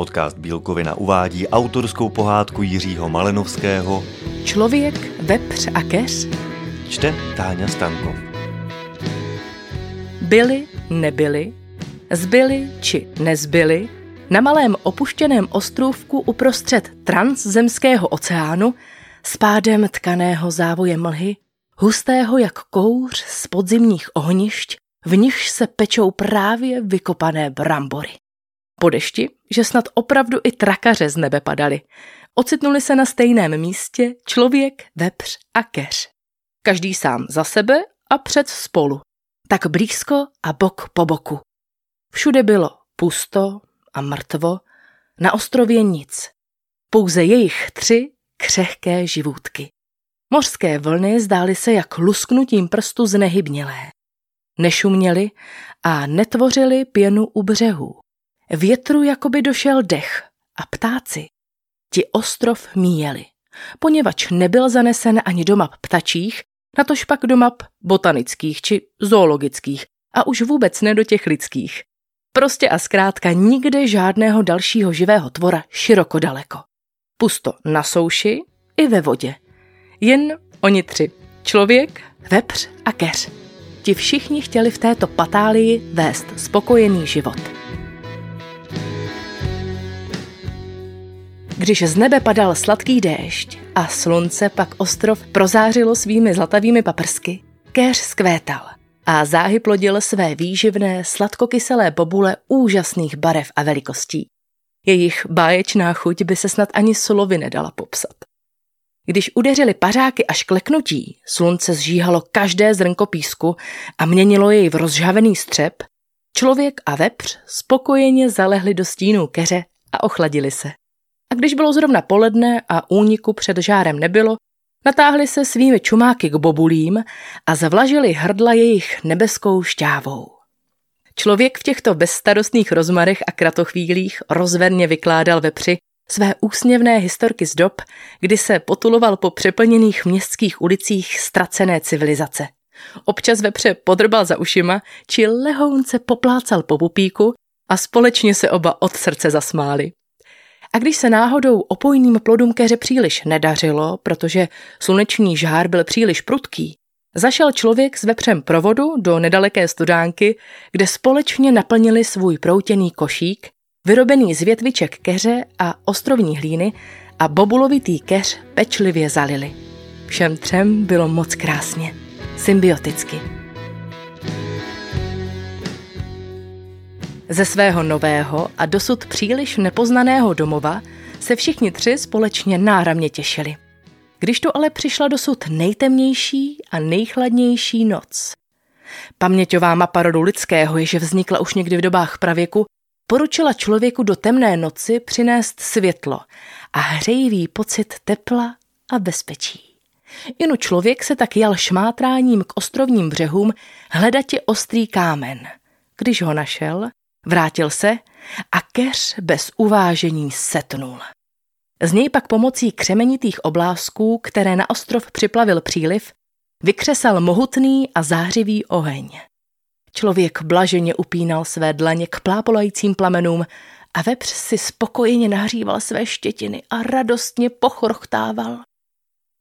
Podcast Bílkovina uvádí autorskou pohádku Jiřího Malenovského. Člověk, vepř a keř. Čte Táňa Stankov. Byli, nebyli, zbyli či nezbyli, na malém opuštěném ostrůvku uprostřed transzemského oceánu s pádem tkaného závoje mlhy, hustého jak kouř z podzimních ohnišť, v nichž se pečou právě vykopané brambory. Po dešti, že snad opravdu i trakaře z nebe padaly. Ocitnuli se na stejném místě člověk, vepř a keř. Každý sám za sebe a před spolu. Tak blízko a bok po boku. Všude bylo pusto a mrtvo, na ostrově nic. Pouze jejich tři křehké živůtky. Mořské vlny zdály se jak lusknutím prstu znehybnělé. Nešuměli a netvořili pěnu u břehů. Větru jakoby došel dech a ptáci. Ti ostrov míjeli, poněvadž nebyl zanesen ani do map ptačích, natož pak do map botanických či zoologických a už vůbec ne do těch lidských. Prostě a zkrátka nikde žádného dalšího živého tvora široko daleko. Pusto na souši i ve vodě. Jen oni tři. Člověk, vepř a keř. Ti všichni chtěli v této patálii vést spokojený život. Když z nebe padal sladký déšť a slunce pak ostrov prozářilo svými zlatavými paprsky, kéř skvétal a záhy plodil své výživné sladkokyselé bobule úžasných barev a velikostí. Jejich báječná chuť by se snad ani slovy nedala popsat. Když udeřili pařáky až kleknutí, slunce zžíhalo každé zrnko písku a měnilo jej v rozžhavený střep, člověk a vepř spokojeně zalehli do stínů keře a ochladili se. A když bylo zrovna poledne a úniku před žárem nebylo, natáhli se svými čumáky k bobulím a zavlažili hrdla jejich nebeskou šťávou. Člověk v těchto bezstarostných rozmarech a kratochvílích rozverně vykládal vepři své úsměvné historky z dob, kdy se potuloval po přeplněných městských ulicích ztracené civilizace. Občas vepře podrbal za ušima, či lehounce poplácal po pupíku a společně se oba od srdce zasmáli. A když se náhodou opojným plodům keře příliš nedařilo, protože sluneční žár byl příliš prudký, zašel člověk s vepřem provodu do nedaleké studánky, kde společně naplnili svůj proutěný košík, vyrobený z větviček keře a ostrovní hlíny a bobulovitý keř pečlivě zalili. Všem třem bylo moc krásně, symbioticky. Ze svého nového a dosud příliš nepoznaného domova se všichni tři společně náramně těšili. Když to ale přišla dosud nejtemnější a nejchladnější noc. Paměťová mapa rodu lidského, jež vznikla už někdy v dobách pravěku, poručila člověku do temné noci přinést světlo a hřejivý pocit tepla a bezpečí. Inu člověk se tak jal šmátráním k ostrovním břehům hledatě ostrý kámen. Když ho našel, Vrátil se a keř bez uvážení setnul. Z něj pak pomocí křemenitých oblázků, které na ostrov připlavil příliv, vykřesal mohutný a zářivý oheň. Člověk blaženě upínal své dlaně k plápolajícím plamenům a vepř si spokojeně nahříval své štětiny a radostně pochorchtával.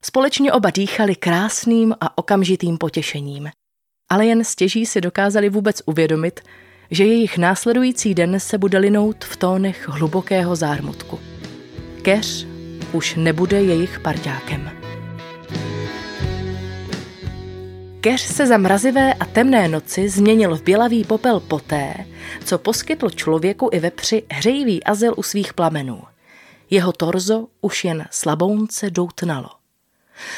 Společně oba dýchali krásným a okamžitým potěšením, ale jen stěží si dokázali vůbec uvědomit, že jejich následující den se bude linout v tónech hlubokého zármutku. Keř už nebude jejich parťákem. Keř se za mrazivé a temné noci změnil v bělavý popel poté, co poskytl člověku i vepři hřejivý azyl u svých plamenů. Jeho torzo už jen slabounce doutnalo.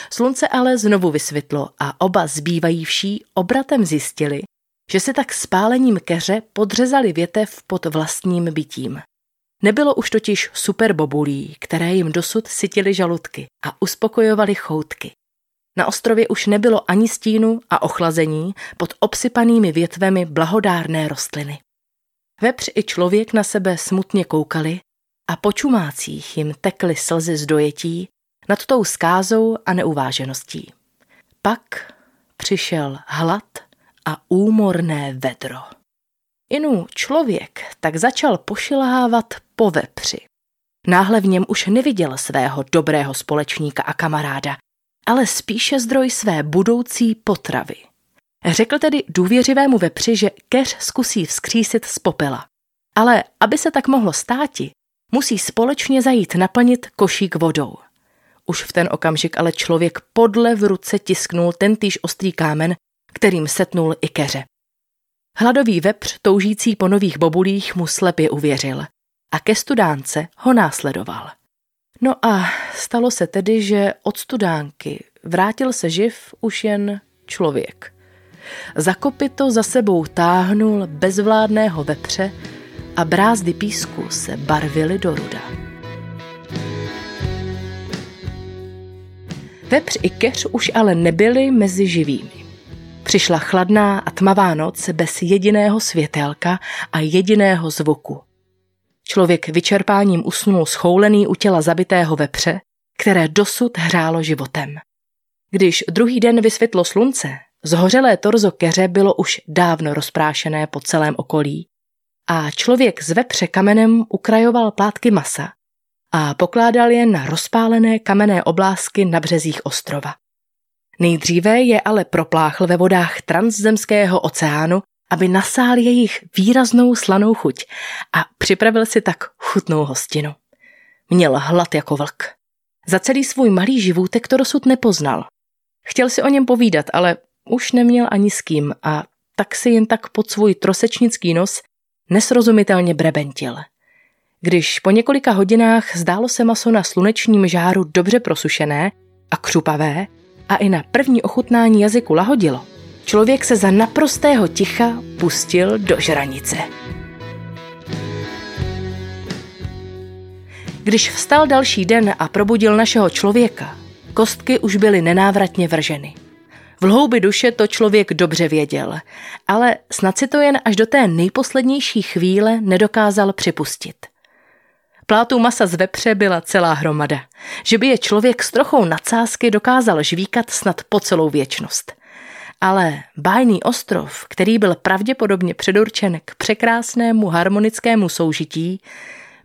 Slunce ale znovu vysvětlo a oba zbývající obratem zjistili, že se tak spálením keře podřezali větev pod vlastním bytím. Nebylo už totiž superbobulí, které jim dosud sytily žaludky a uspokojovaly choutky. Na ostrově už nebylo ani stínu a ochlazení pod obsypanými větvemi blahodárné rostliny. Vepř i člověk na sebe smutně koukali a po čumácích jim tekly slzy z dojetí nad tou skázou a neuvážeností. Pak přišel hlad a úmorné vedro. Inu člověk tak začal pošilhávat po vepři. Náhle v něm už neviděl svého dobrého společníka a kamaráda, ale spíše zdroj své budoucí potravy. Řekl tedy důvěřivému vepři, že keř zkusí vzkřísit z popela. Ale aby se tak mohlo státi, musí společně zajít naplnit košík vodou. Už v ten okamžik ale člověk podle v ruce tisknul tentýž ostrý kámen, kterým setnul i keře. Hladový vepř, toužící po nových bobulích, mu slepě uvěřil a ke studánce ho následoval. No a stalo se tedy, že od studánky vrátil se živ už jen člověk. Za kopito za sebou táhnul bezvládného vepře a brázdy písku se barvily do ruda. Vepř i keř už ale nebyli mezi živými. Přišla chladná a tmavá noc bez jediného světelka a jediného zvuku. Člověk vyčerpáním usnul schoulený u těla zabitého vepře, které dosud hřálo životem. Když druhý den vysvětlo slunce, zhořelé torzo keře bylo už dávno rozprášené po celém okolí a člověk z vepře kamenem ukrajoval plátky masa a pokládal je na rozpálené kamenné oblásky na březích ostrova. Nejdříve je ale propláchl ve vodách transzemského oceánu, aby nasál jejich výraznou slanou chuť a připravil si tak chutnou hostinu. Měl hlad jako vlk. Za celý svůj malý živůtek to dosud nepoznal. Chtěl si o něm povídat, ale už neměl ani s kým a tak si jen tak pod svůj trosečnický nos nesrozumitelně brebentil. Když po několika hodinách zdálo se maso na slunečním žáru dobře prosušené a křupavé a i na první ochutnání jazyku lahodilo, člověk se za naprostého ticha pustil do žranice. Když vstal další den a probudil našeho člověka, kostky už byly nenávratně vrženy. V hloubi duše to člověk dobře věděl, ale snad si to jen až do té nejposlednější chvíle nedokázal připustit. Plátů masa z vepře byla celá hromada, že by je člověk s trochou nadsázky dokázal žvíkat snad po celou věčnost. Ale bájný ostrov, který byl pravděpodobně předurčen k překrásnému harmonickému soužití,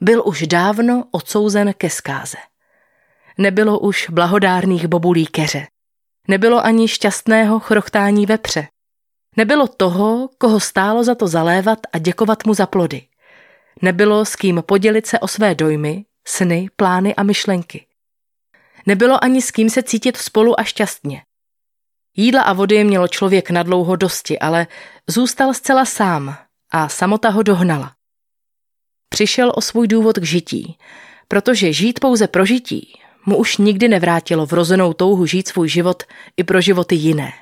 byl už dávno odsouzen ke zkáze. Nebylo už blahodárných bobulí keře. Nebylo ani šťastného chrochtání vepře. Nebylo toho, koho stálo za to zalévat a děkovat mu za plody. Nebylo s kým podělit se o své dojmy, sny, plány a myšlenky. Nebylo ani s kým se cítit spolu a šťastně. Jídla a vody mělo člověk nadlouho dosti, ale zůstal zcela sám a samota ho dohnala. Přišel o svůj důvod k žití, protože žít pouze pro žití mu už nikdy nevrátilo vrozenou touhu žít svůj život i pro životy jiné.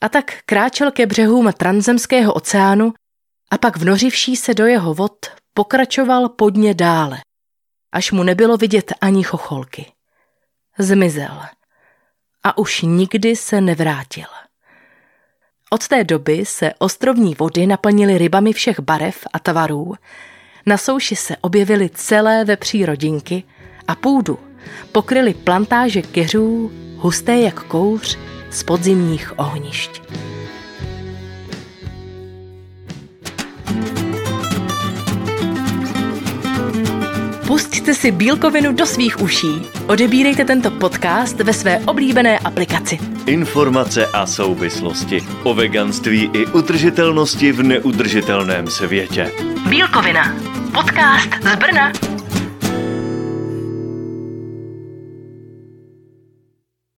A tak kráčel ke břehům transzemského oceánu a pak vnořivší se do jeho vod pokračoval podně dále, až mu nebylo vidět ani chocholky. Zmizel a už nikdy se nevrátil. Od té doby se ostrovní vody naplnily rybami všech barev a tvarů, na souši se objevily celé vepří rodinky a půdu pokryly plantáže keřů, husté jak kouř z podzimních ohnišť. Pusťte si bílkovinu do svých uší. Odebírejte tento podcast ve své oblíbené aplikaci. Informace a souvislosti o veganství i udržitelnosti v neudržitelném světě. Bílkovina. Podcast z Brna.